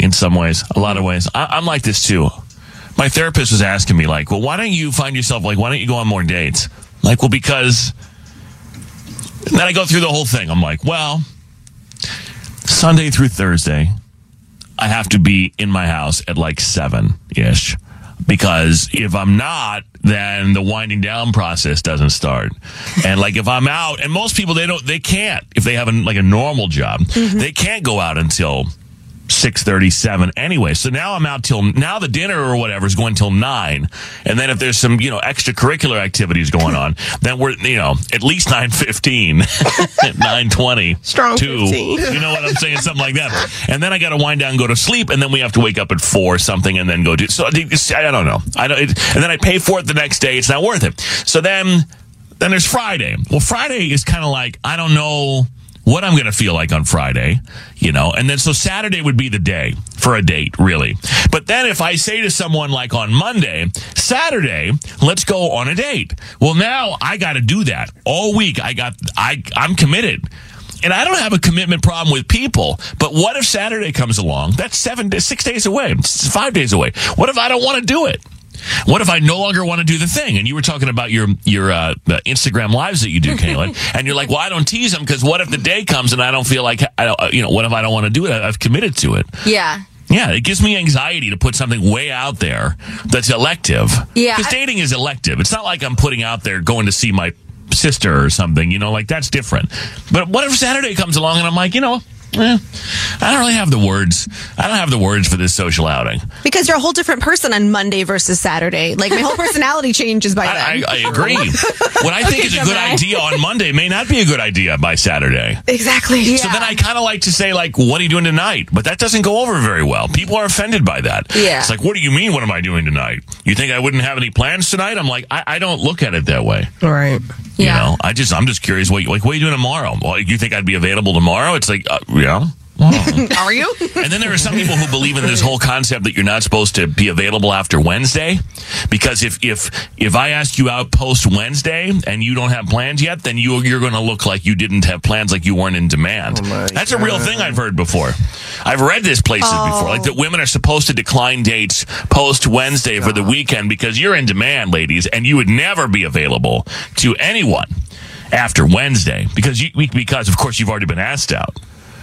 in some ways, a lot of ways. I, am like this too. My therapist was asking me, like, well, why don't you find yourself, like, why don't you go on more dates? Like, well, because. And then I go through the whole thing. I'm like, well, Sunday through Thursday, I have to be in my house at like seven ish. Because if I'm not, then the winding down process doesn't start. And like if I'm out, and most people they don't, they can't if they have a, like a normal job, mm-hmm. they can't go out until 637 anyway. So now I'm out till now the dinner or whatever is going till nine. And then if there's some, you know, extracurricular activities going on, then we're, you know, at least 915, 920. Strong two. 15. You know what I'm saying? Something like that. And then I got to wind down, go to sleep. And then we have to wake up at four something and then go do, so I don't know. I don't, it, and then I pay for it the next day. It's not worth it. So then, then there's Friday. Well, Friday is kind of like, I don't know what I'm going to feel like on Friday, you know, and then so Saturday would be the day for a date, really. But then if I say to someone like on Monday, Saturday, let's go on a date. Well, now I got to do that all week. I got, I, I'm committed. And I don't have a commitment problem with people, but what if Saturday comes along? That's seven, six days away, five days away. What if I don't want to do it? What if I no longer want to do the thing? And you were talking about your your uh, Instagram lives that you do, Kaelin, and you're like, well, I don't tease them because what if the day comes and I don't feel like I don't, uh, you know, what if I don't want to do it? I've committed to it. Yeah. Yeah, it gives me anxiety to put something way out there that's elective. Yeah. Because dating is elective. It's not like I'm putting out there going to see my sister or something, you know, like that's different. But what if Saturday comes along and I'm like, you know, Eh, I don't really have the words. I don't have the words for this social outing. Because you're a whole different person on Monday versus Saturday. Like my whole personality changes by then. I, I, I agree. what I think okay, is a good idea on Monday may not be a good idea by Saturday. Exactly. Yeah. So then I kind of like to say like, "What are you doing tonight?" But that doesn't go over very well. People are offended by that. Yeah. It's like, "What do you mean? What am I doing tonight? You think I wouldn't have any plans tonight?" I'm like, I, I don't look at it that way. All right. You know, I just I'm just curious. What like what are you doing tomorrow? Well, you think I'd be available tomorrow? It's like, uh, yeah. Are you? And then there are some people who believe in this whole concept that you're not supposed to be available after Wednesday, because if if if I ask you out post Wednesday and you don't have plans yet, then you you're going to look like you didn't have plans, like you weren't in demand. Oh That's a real thing I've heard before. I've read this places oh. before, like that women are supposed to decline dates post Wednesday for the weekend because you're in demand, ladies, and you would never be available to anyone after Wednesday because you because of course you've already been asked out.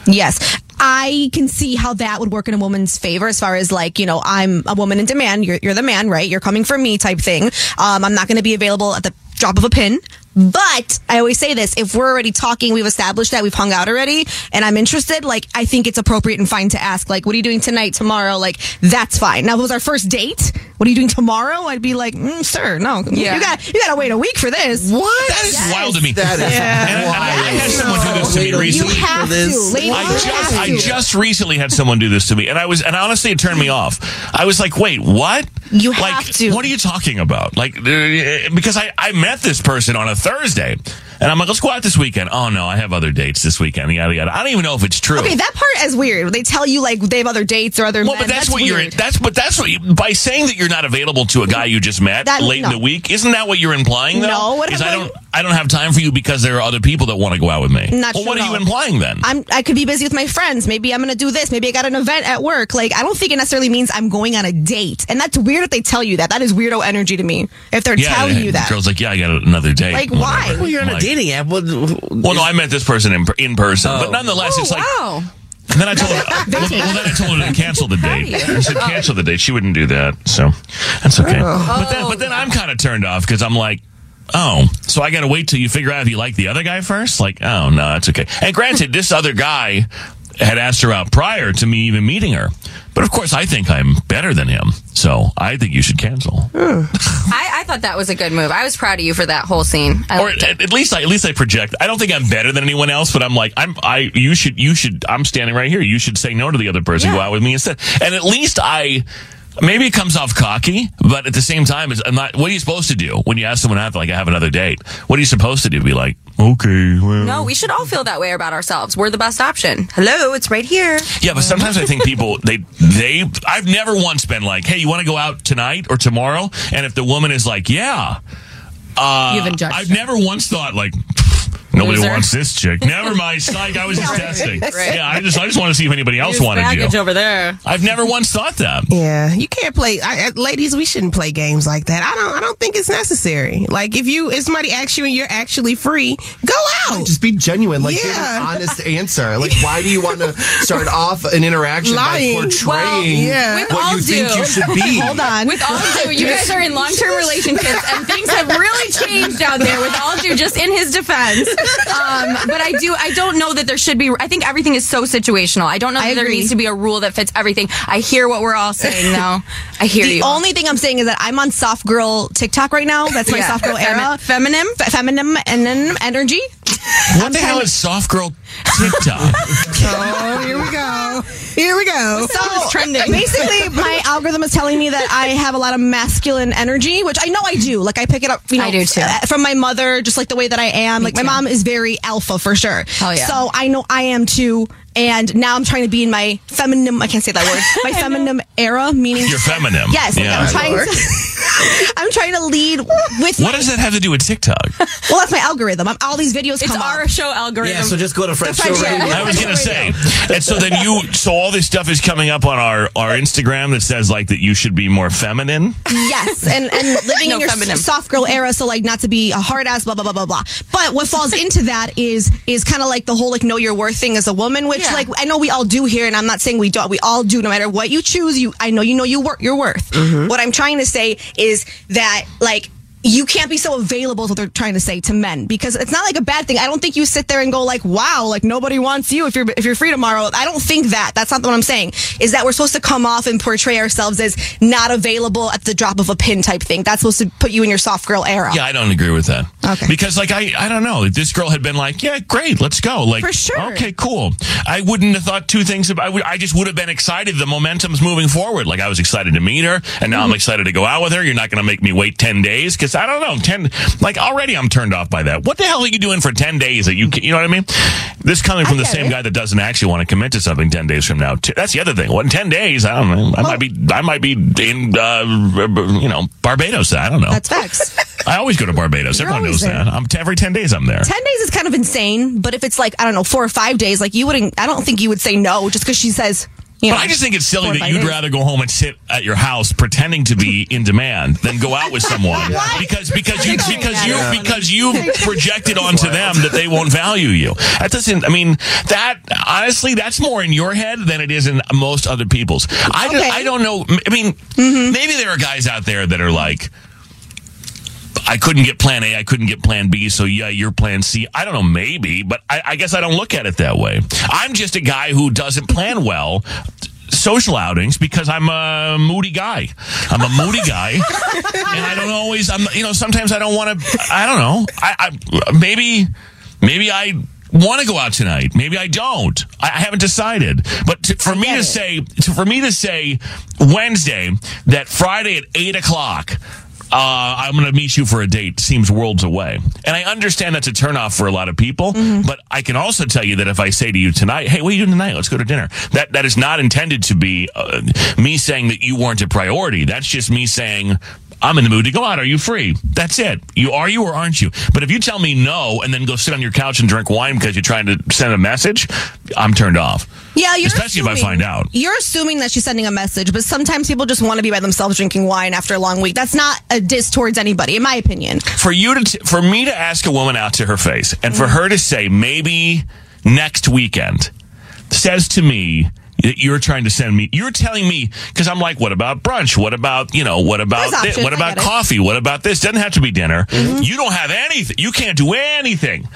Yes. I can see how that would work in a woman's favor as far as like, you know, I'm a woman in demand. You're, you're the man, right? You're coming for me type thing. Um, I'm not going to be available at the drop of a pin. But I always say this if we're already talking, we've established that we've hung out already, and I'm interested, like, I think it's appropriate and fine to ask, like, what are you doing tonight, tomorrow? Like, that's fine. Now, if it was our first date, what are you doing tomorrow? I'd be like, mm, sir, no. Yeah. You got you got to wait a week for this. What? That is wild to me. That is Yeah. And, and I, I had someone do this to me recently. You have to. Ladies, I just, I just recently had someone do this to me, and I was, and honestly, it turned me off. I was like, "Wait, what? You like, have to. What are you talking about? Like, because I, I met this person on a Thursday, and I'm like, let's go out this weekend. Oh no, I have other dates this weekend. Yada yada. I don't even know if it's true. Okay, that part is weird. They tell you like they have other dates or other well, men. but that's, what weird. you're. That's but that's what you, by saying that you're not available to a guy you just met That- late in the week. Isn't that what you're implying? Though? No, what is am I I- don't. I don't have time for you because there are other people that want to go out with me. Not well, true what are you implying then? I'm I could be busy with my friends. Maybe I'm gonna do this. Maybe I got an event at work. Like I don't think it necessarily means I'm going on a date. And that's weird if they tell you that. That is weirdo energy to me. If they're telling the you that. Girl's like, yeah, I got another date. Like, Whatever. why? Well, you're on a Like- dating app. What, Well, no, I met this person in, in person, but oh. nonetheless, Oh, it's like. Wow. And then I told her, well, well, then I told her to cancel the date. I said cancel the date. She wouldn't do that, so that's okay. But then, but then I'm kind of turned off because I'm like, oh, so I got to wait till you figure out if you like the other guy first. Like, oh no, that's okay. And granted, this other guy had asked her out prior to me even meeting her, but of course, I think I'm better than him, so I think you should cancel. I, I thought that was a good move. I was proud of you for that whole scene. I or liked it. at, at least I, at least I project. I don't think I'm better than anyone else, but I'm like I'm I you should you should I'm standing right here. You should say no to the other person. Go out with me instead. And at least I. Maybe it comes off cocky, but at the same time, it's, I'm not. What are you supposed to do when you ask someone out? Like, I have another date. What are you supposed to do? Be like, okay, well, no, we should all feel that way about ourselves. We're the best option. Hello, it's right here. Yeah, but sometimes I think people they they I've never once been like, "Hey, you want to go out tonight or tomorrow?" And if the woman is like, "Yeah," uh, You haven't judged I've her. never once thought like. Nobody Loser. wants this chick. Never mind. Psych. I was just testing. Yeah, I just I just want to see if anybody else wanted you. over there. I've never once thought that. Yeah, you can't play. I, I- ladies, we shouldn't play games like that. I don't. I don't think it's necessary. Like if you, if somebody asks you and you're actually free, go out. Just be genuine. Like, give an honest answer. Like, why do you want to start off an interaction Lying. by portraying Well, yeah. With what all you think due- you should be? Hold on. With all due, you guys are in long term relationships and things have really changed out there with all due, just in his defense. Um, but I do, I don't know that there should be, I think everything is so situational. I don't know that there needs to be a rule that fits everything. I hear what we're all saying though. I hear The you. The only thing I'm saying is that I'm on soft girl TikTok right now. That's my Yeah. soft girl era. feminine? Fe- feminine and then energy. What the hell is soft girl TikTok? Oh, here we go. Here we go. So is trending? basically, my algorithm is telling me that I have a lot of masculine energy, which I know I do. Like I pick it up, you know, I do too. uh, from my mother, just like the way that I am. like my too. mom is very alpha for sure. Hell yeah. So I know I am too. And now I'm trying to be in my feminine. I can't say that word. My feminine era, meaning You're feminine. Yes, Yeah. I'm trying. To, I'm trying to lead with. What my, does that have to do with TikTok? Well, that's my algorithm. I'm, all these videos it's come our up. show algorithm. Yeah, so just go to French French Show Show. Radio. I was gonna say, and so then you, so all this stuff is coming up on our our Instagram that says like that you should be more feminine. Yes, and and living No, in your feminine. soft girl era, so like not to be a hard ass, blah blah blah blah blah. But what falls into that is is kind of like the whole like know your worth thing as a woman, which Yeah. Like I know we all do here, and I'm not saying we don't. We all do, no matter what you choose. You, I know you know you work your worth. Mm-hmm. What I'm trying to say is that like. You can't be so available is what they're trying to say to men because it's not like a bad thing. I don't think you sit there and go like, "Wow, like nobody wants you if you're if you're free tomorrow." I don't think that. That's not what I'm saying. Is that we're supposed to come off and portray ourselves as not available at the drop of a pin type thing. That's supposed to put you in your soft girl era. Yeah, I don't agree with that. Okay. Because like I I don't know, this girl had been like, yeah, great, let's go. Like For sure. Okay, cool. I wouldn't have thought two things about. I, would, I just would have been excited. The momentum's moving forward. Like I was excited to meet her, and now hmm. I'm excited to go out with her. You're not going to make me wait ten days because I don't know, ten like already I'm turned off by that. What the hell are you doing for ten days that you you know what I mean? This coming from the same it. guy that doesn't actually want to commit to something ten days from now. That's the other thing. What in ten days? I don't know. I might be I might be in uh, you know Barbados. I don't know. That's facts. I always go to Barbados. You're Everyone knows there. that. I'm t- every ten days I'm there. 10 days is kind of insane, but if it's like, I don't know, four or five days, like you wouldn't, I don't think you would say no just because she says, you know. But I just think it's silly that you'd days. rather go home and sit at your house pretending to be in demand than go out with someone because because you because you because you projected onto them that they won't value you. That doesn't. I mean, that honestly, that's more in your head than it is in most other people's. I Okay. I don't know. I mean, maybe there are guys out there that are like. I couldn't get plan A, I couldn't get plan B, so yeah, you're plan C. I don't know, maybe, but I, I guess I don't look at it that way. I'm just a guy who doesn't plan well social outings because I'm a moody guy. I'm a moody guy, and I don't always. I'm you know sometimes I don't want to. I don't know. I, I maybe maybe I want to go out tonight. Maybe I don't. I, I haven't decided. But to, for me to say to, for me to say Wednesday that Friday at eight o'clock. Uh, I'm going to meet you for a date seems worlds away. And I understand that's a turnoff for a lot of people, but I can also tell you that if I say to you tonight, hey, what are you doing tonight? Let's go to dinner. That, that is not intended to be uh, me saying that you weren't a priority. That's just me saying, I'm in the mood to go out. Are you free? That's it. You are you or aren't you? But if you tell me no and then go sit on your couch and drink wine because you're trying to send a message, I'm turned off. Yeah, you're especially if I assuming- find out. You're assuming that she's sending a message, but sometimes people just want to be by themselves drinking wine after a long week. That's not a diss towards anybody, in my opinion. for you to t- for me to ask a woman out to her face and for her to say maybe next weekend says to me that you're trying to send me you're telling me because i'm like what about brunch what about you know what about There's thi- options, what about it. coffee what about this doesn't have to be dinner mm-hmm. you don't have anything you can't do anything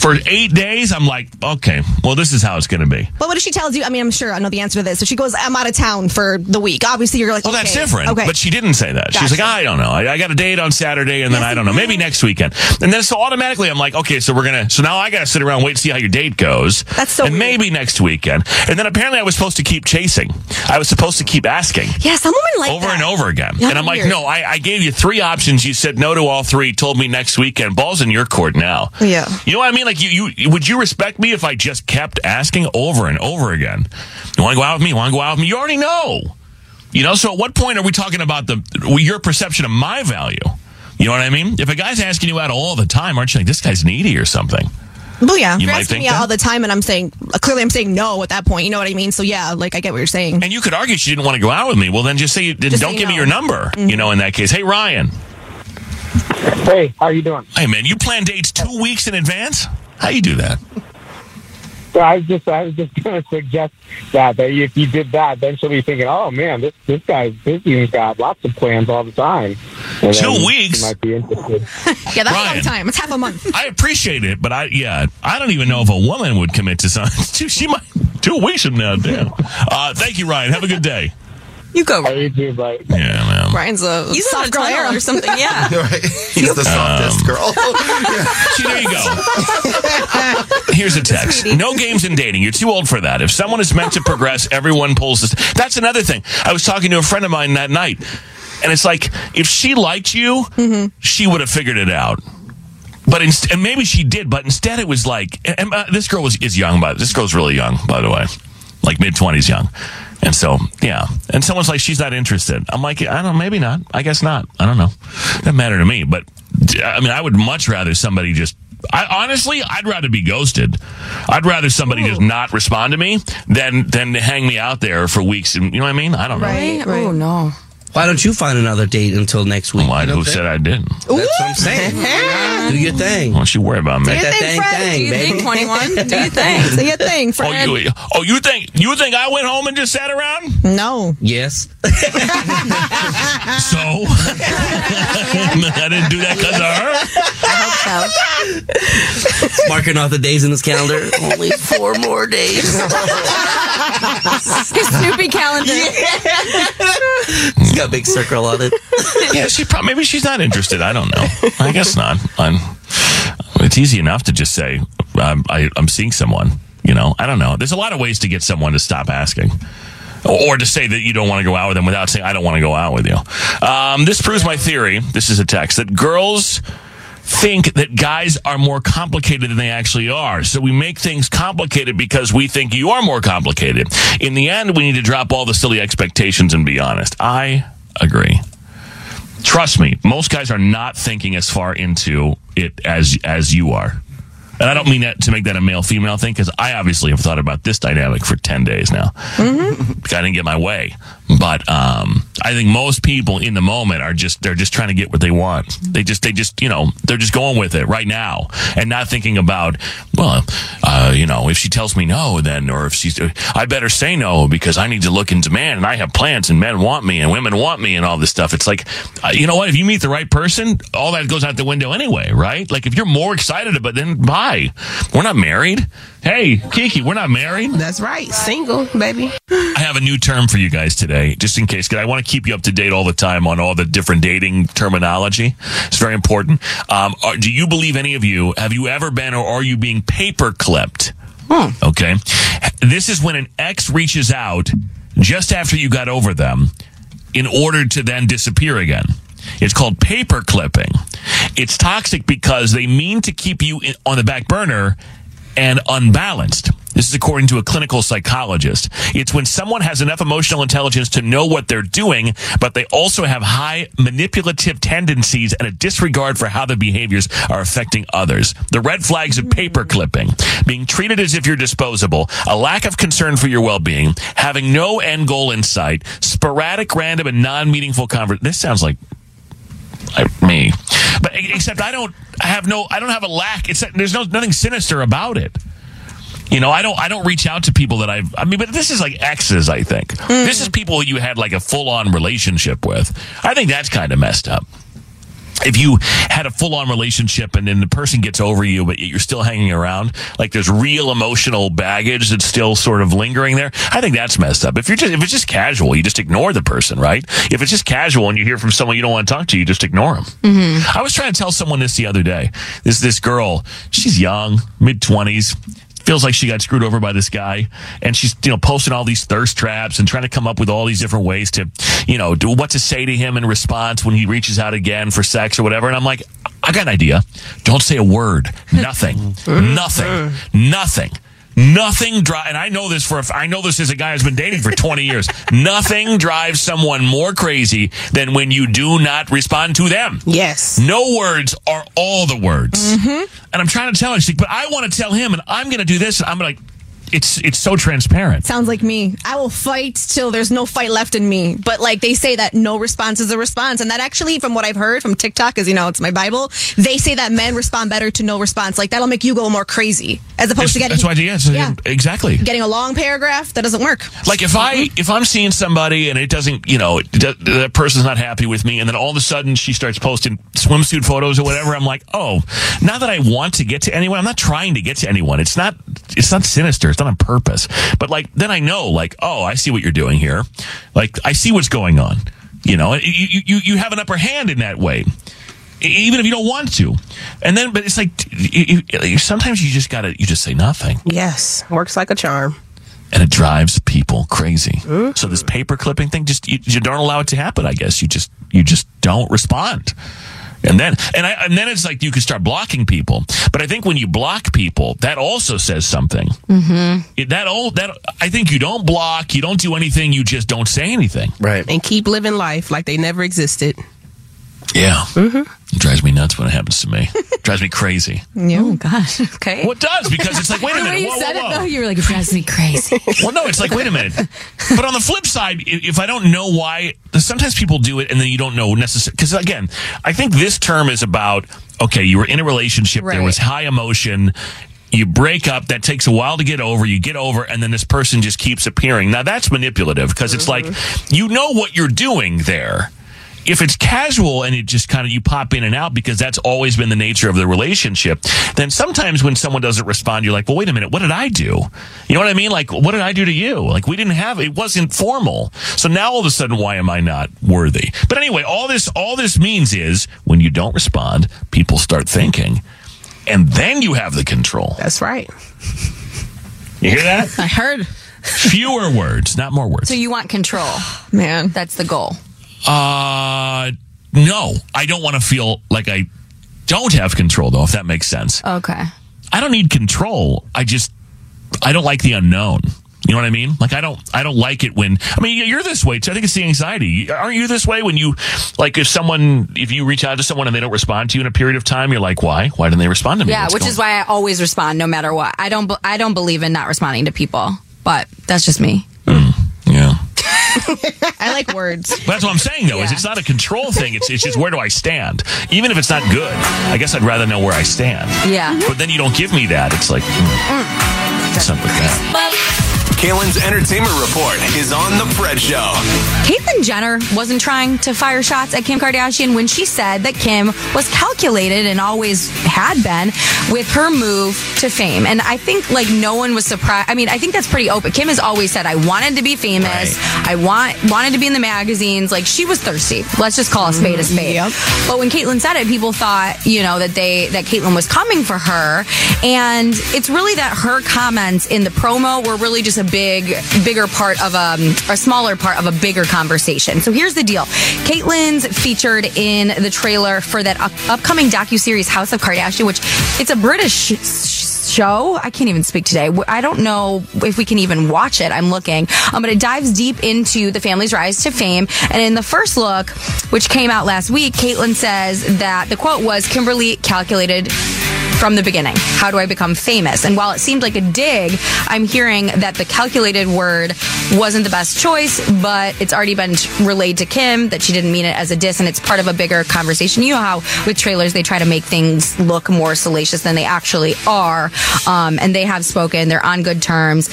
for eight days i'm like okay well this is how it's going to be But what if she tells you? I mean, I'm sure I know the answer to this. So she goes, "I'm out of town for the week." Obviously, you're like, Well, that's different. Okay, But she didn't say that. She's like, I don't know. I, I got a date on Saturday, and then I don't know. Maybe next weekend. And then so automatically, I'm like, okay, so we're gonna. So now I got to sit around wait to see how your date goes. That's so And weird. maybe next weekend. And then apparently, I was supposed to keep chasing. I was supposed to keep asking. yeah, some women like Over that. and over again. And I'm like, no, I, I gave you three options. You said no to all three, told me next weekend. Ball's in your court now. Yeah. You know what I mean? Like, you, you would you respect me if I just kept asking over and over again? You want to go out with me? You want to go out with me? You already know. You know, so at what point are we talking about the your perception of my value? You know what I mean? If a guy's asking you out all the time, aren't you like this guy's needy or something? Well, yeah, You you're might asking think me out that? all the time, and I'm saying clearly, I'm saying no at that point. You know what I mean? So yeah, like I get what you're saying. And you could argue she didn't want to go out with me. Well, then just say you Just don't say give me no. Mm-hmm. your number. You know, in that case, hey Ryan, Hey, how are you doing? hey man, you plan dates two weeks in advance? How you do that? So I was just I was just going to suggest that that if you did that, then she'll be thinking, oh man, this this guy's busy. He's got lots of plans all the time. And Two weeks? She might be interested. yeah, that's a long time. It's half a month. I appreciate it, but I yeah, I don't even know if a woman would commit to something. She might two weeks from now. Damn. Uh, thank you, Ryan. Have a good day. You go. How you do, but Yeah, man. Ryan's a He's on a soft girl or something. Yeah. Right? He's the softest girl. See, there you go. Here's a text. No games in dating. You're too old for that. If someone is meant to progress, everyone pulls this. That's another thing. I was talking to a friend of mine that night, and it's like if she liked you, she would have figured it out. But inst- and maybe she did, but instead it was like and, and, uh, this girl was is young, but this girl's really young, by the way, like mid twenties young. And so, yeah. And someone's like, she's not interested. I'm like, I don't know, maybe not. I guess not. I don't know. Doesn't matter to me. But I mean, I would much rather somebody just. I honestly, I'd rather be ghosted. I'd rather somebody just not respond to me than than hang me out there for weeks. And you know what I mean? I don't know. Right, right. Oh no. Why don't you find another date until next week? Why, You know who said I didn't? saying? That's what I'm saying. Do your thing. Why don't you worry about me? Make that thing, thing Fred. thing, Do you baby. think 21? Do you think? Say your thing, Oh, friend. you, oh, you think you think I went home and just sat around? no. Yes. So I didn't do that because of her. I hope so. Marking off the days in his calendar. Only four more days. His Snoopy calendar. He's got a big circle on it. Yeah, she probably maybe she's not interested. I don't know. I guess not. I'm, it's easy enough to just say I'm, I, I'm seeing someone. You know, I don't know. There's a lot of ways to get someone to stop asking. Or to say that you don't want to go out with them without saying, I don't want to go out with you. Um, this proves my theory. This is a text that girls think that guys are more complicated than they actually are. So we make things complicated because we think you are more complicated. In the end, we need to drop all the silly expectations and be honest. I agree. Trust me, most guys are not thinking as far into it as as you are. And I don't mean that to make that a male female thing because I obviously have thought about this dynamic for 10 days now. I didn't get my way. But um, I think most people in the moment are just they're just trying to get what they want. They just they just you know they're just going with it right now and not thinking about well uh, you know if she tells me no then or if she's I better say no because I need to look in demand and I have plans and men want me and women want me and all this stuff. It's like uh, you know what if you meet the right person all that goes out the window anyway right? Like if you're more excited about then bye. We're not married. Hey Kiki, we're not married. That's right. Single, baby. I have a new term for you guys today, just in case, because I want to keep you up to date all the time on all the different dating terminology. It's very important. Um, are, do you believe any of you, have you ever been or are you being paper clipped? Okay. This is when an ex reaches out just after you got over them in order to then disappear again. It's called paper clipping. It's toxic because they mean to keep you on the back burner and unbalanced. This is according to a clinical psychologist. It's when someone has enough emotional intelligence to know what they're doing, but they also have high manipulative tendencies and a disregard for how the behaviors are affecting others. The red flags of paper clipping, being treated as if you're disposable, a lack of concern for your well-being, having no end goal in sight, sporadic, random, and non-meaningful conversation. This sounds like me. But except I don't have no I don't have a lack. It's there's no nothing sinister about it. You know, I don't I don't reach out to people that I've I mean, but this is like exes, I think. This is mm. people you had like a full on relationship with. I think that's kind of messed up. If you had a full on relationship and then the person gets over you, but you're still hanging around, like there's real emotional baggage that's still sort of lingering there. I think that's messed up. If you're just, if it's just casual, you just ignore the person, right? If it's just casual and you hear from someone you don't want to talk to, you just ignore them. Mm-hmm. I was trying to tell someone this the other day. This this girl, she's young, mid twenties. Feels like she got screwed over by this guy, and she's you know posting all these thirst traps and trying to come up with all these different ways to, you know, do what to say to him in response when he reaches out again for sex or whatever. And I'm like, I got an idea. Don't say a word. Nothing. Nothing. Nothing. Nothing drive, and I know this for, a- I know this as a guy who's been dating for 20 years. Nothing drives someone more crazy than when you do not respond to them. Yes. No words are all the words. Mm-hmm. And I'm trying to tell her, she's like, but I want to tell him, and I'm going to do this. And I'm gonna like, it's it's so transparent. Sounds like me. I will fight till there's no fight left in me. But like they say that no response is a response. And that actually, from what I've heard from TikTok, because you know, it's my Bible, they say that men respond better to no response. Like that'll make you go more crazy as opposed That's, to getting, that's why, yeah, it's- Yeah. exactly. getting a long paragraph. That doesn't work. Like if I if I'm seeing somebody and it doesn't, you know, it that person's not happy with me, and then all of a sudden she starts posting swimsuit photos or whatever, I'm like, oh, now that I want to get to anyone. I'm not trying to get to anyone. It's not it's not sinister. It's not on purpose. But like then I know, like, oh, I see what you're doing here. Like I see what's going on. You know, you you you- have an upper hand in that way. Even if you don't want to, and then, but it's like you- you- sometimes you just gotta, you just say nothing. Yes. Works like a charm. and it drives people crazy. Mm-hmm. So this paper clipping thing, just you, you don't allow it to happen. I guess you just you just don't respond. And then and I, and then it's like you can start blocking people. But I think when you block people, that also says something. Mm-hmm. That all that I think you don't block, you don't do anything, you just don't say anything. Right. And keep living life like they never existed. Yeah. It drives me nuts when it happens to me. It drives me crazy. Oh gosh. Okay. Well, it does because it's like, wait a the minute. way you whoa, said whoa, it though, you were like, it drives me crazy. well, no, it's like, wait a minute. But on the flip side, if I don't know why, sometimes people do it and then you don't know necessarily. Because again, I think this term is about, okay, you were in a relationship, there was high emotion. You break up, that takes a while to get over, you get over, and then this person just keeps appearing. Now that's manipulative because it's like, mm-hmm. you know what you're doing there. If it's casual and it just kind of you pop in and out because that's always been the nature of the relationship, then sometimes when someone doesn't respond, you're like, well, wait a minute, what did I do? You know what I mean? Like, what did I do to you? Like, we didn't have it wasn't formal. So now all of a sudden, why am I not worthy? But anyway, all this all this means is when you don't respond, people start thinking, and then you have the control. That's right. You hear that? I heard. Fewer words, not more words. So you want control. Man. That's the goal. Uh, no, I don't want to feel like I don't have control, though, if that makes sense. Okay. I don't need control. I just, I don't like the unknown. You know what I mean? Like I don't, I don't like it when. I mean, you're this way too. I think it's the anxiety. Aren't you this way when you, like, if someone, if you reach out to someone and they don't respond to you in a period of time, you're like, why? Why didn't they respond to me? Yeah, What's which going is why I always respond no matter what. I don't. I don't believe in not responding to people, but that's just me. Yeah. I like words. But that's what I'm saying, though, is it's not a control thing. It's, it's just where do I stand? Even if it's not good, I guess I'd rather know where I stand. Yeah. But then you don't give me that. It's like, mm, what's up with that? Kaelin's entertainment report is on the Fred Show. Caitlyn Jenner wasn't trying to fire shots at Kim Kardashian when she said that Kim was calculated and always had been with her move to fame. And I think like no one was surprised. I mean, I think that's pretty open. Kim has always said, "I wanted to be famous. I want wanted to be in the magazines." Like she was thirsty. Let's just call a spade a mm-hmm. spade. But when Caitlyn said it, people thought you know that they that Caitlyn was coming for her, and it's really that her comments in the promo were really just a big, bigger part of a, a smaller part of a bigger conversation. So here's the deal: Caitlyn's featured in the trailer for that up- upcoming docu series House of Kardashian, which it's a British sh- show. I can't even speak today. I don't know if we can even watch it. I'm looking, um, but it dives deep into the family's rise to fame. And in the first look, which came out last week, Caitlyn says that the quote was Kimberly calculated from the beginning. How do I become famous? And while it seemed like a dig, I'm hearing that the calculated word wasn't the best choice, but it's already been relayed to Kim that she didn't mean it as a diss, and it's part of a bigger conversation. You know how with trailers they try to make things look more salacious than they actually are, um, and they have spoken. They're on good terms.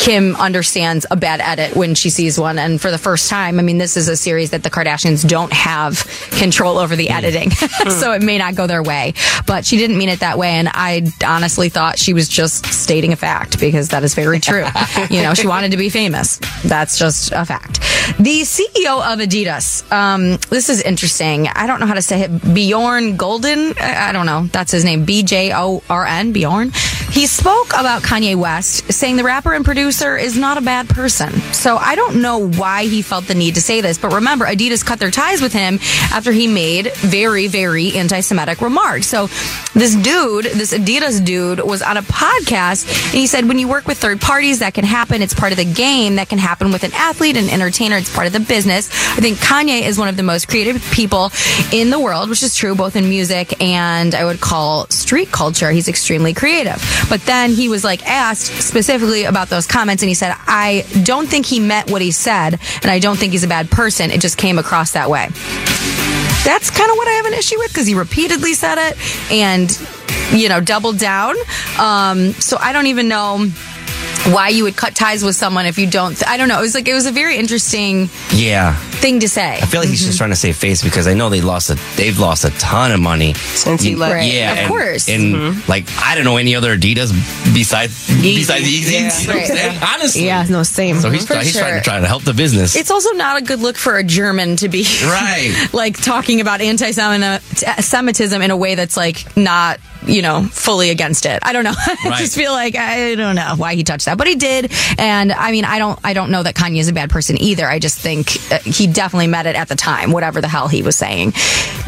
Kim understands a bad edit when she sees one. And for the first time, I mean, this is a series that the Kardashians don't have control over the editing. so it may not go their way. But she didn't mean it that way. And I honestly thought she was just stating a fact because that is very true. you know, she wanted to be famous. That's just a fact. The CEO of Adidas, um, this is interesting. I don't know how to say it. Bjorn Gulden. I I don't know. That's his name. B J O R N. Bjorn. He spoke about Kanye West, saying the rapper and producer is not a bad person. So I don't know why he felt the need to say this, but remember, Adidas cut their ties with him after he made very, very anti Semitic remarks. So this dude, this Adidas dude, was on a podcast and he said, when you work with third parties, that can happen. It's part of the game. That can happen with an athlete, an entertainer. It's part of the business. I think Kanye is one of the most creative people in the world, which is true both in music and I would call street culture. He's extremely creative. But then he was like asked specifically about those comments and he said, I don't think he meant what he said and I don't think he's a bad person. It just came across that way. That's kind of what I have an issue with because he repeatedly said it and, you know, doubled down. Um, so I don't even know why you would cut ties with someone if you don't. Th- I don't know. It was like, it was a very interesting Yeah. thing to say. I feel like he's just trying to save face because I know they lost a they've lost a ton of money Since he left. Right. Yeah, Of and- course. And mm-hmm. like I don't know any other Adidas besides besides Yeezys. Yeah. You know Right. Honestly. Yeah, no, same. So he's, For he's trying to try to help the business. It's also not a good look for a German to be Right. like talking about anti-Semitism in a way that's like not, you know, fully against it. I don't know. I Right. just feel like I don't know why he touched that, but he did. And I mean, I don't, I don't know that Kanye is a bad person either. I just think uh, he definitely met it at the time, whatever the hell he was saying.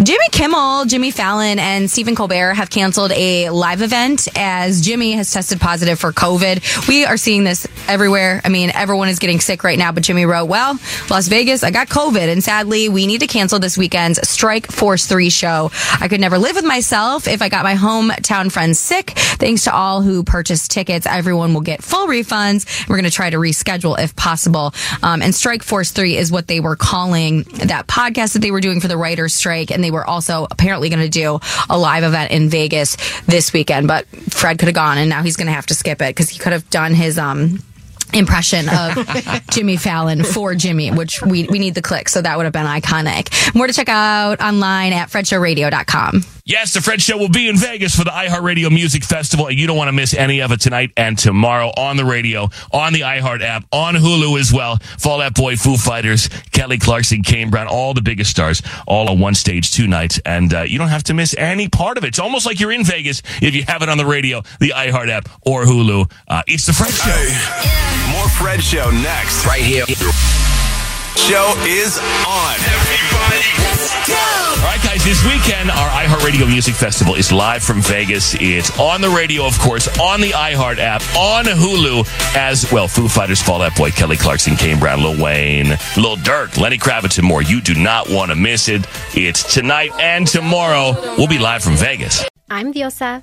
Jimmy Kimmel, Jimmy Fallon, and Stephen Colbert have canceled a live event as Jimmy has tested positive for COVID. We are seeing this everywhere. I mean, everyone is getting sick right now, but Jimmy wrote, well, Las Vegas, I got COVID, and sadly, we need to cancel this weekend's Strike Force 3 show. I could never live with myself if I got my hometown friends sick. Thanks to all who purchased tickets, everyone will get full refunds. We're going to try to reschedule if possible. Um, and Strike Force 3 is what they were calling that podcast that they were doing for the writer's strike, and they were also apparently going to do a live event in Vegas this weekend, but Fred could have gone, and now he's going to have to skip it because he could have done his, um, impression of Jimmy Fallon for Jimmy, which we, we need the click. So that would have been iconic. More to check out online at fredshowradio.com. Yes, the Fred Show will be in Vegas for the iHeartRadio Music Festival, and you don't want to miss any of it tonight and tomorrow on the radio, on the iHeart app, on Hulu as well. Fall Out Boy, Foo Fighters, Kelly Clarkson, Kane Brown, all the biggest stars, all on one stage, two nights, and uh, you don't have to miss any part of it. It's almost like you're in Vegas if you have it on the radio, the iHeart app, or Hulu. Uh, it's the Fred Show. More Fred Show next. Right here. Show is on. All right, guys, this weekend, our iHeartRadio Music Festival is live from Vegas. It's on the radio, of course, on the iHeart app, on Hulu, as well. Foo Fighters, Fall Out Boy, Kelly Clarkson, Kane Brown, Lil Wayne, Lil Durk, Lenny Kravitz, and more. You do not want to miss it. It's tonight and tomorrow. We'll be live from Vegas. I'm Diosa.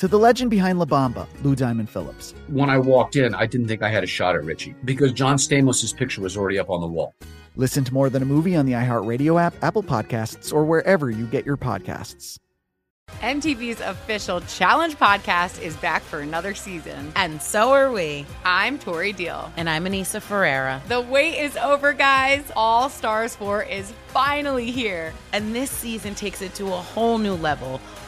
To the legend behind La Bamba, Lou Diamond Phillips. When I walked in, I didn't think I had a shot at Richie because John Stamos' picture was already up on the wall. Listen to More Than a Movie on the iHeartRadio app, Apple Podcasts, or wherever you get your podcasts. MTV's official Challenge podcast is back for another season. And so are we. I'm Tori Deal. And I'm Aneesa Ferreira. The wait is over, guys. All Stars 4 is finally here. And this season takes it to a whole new level.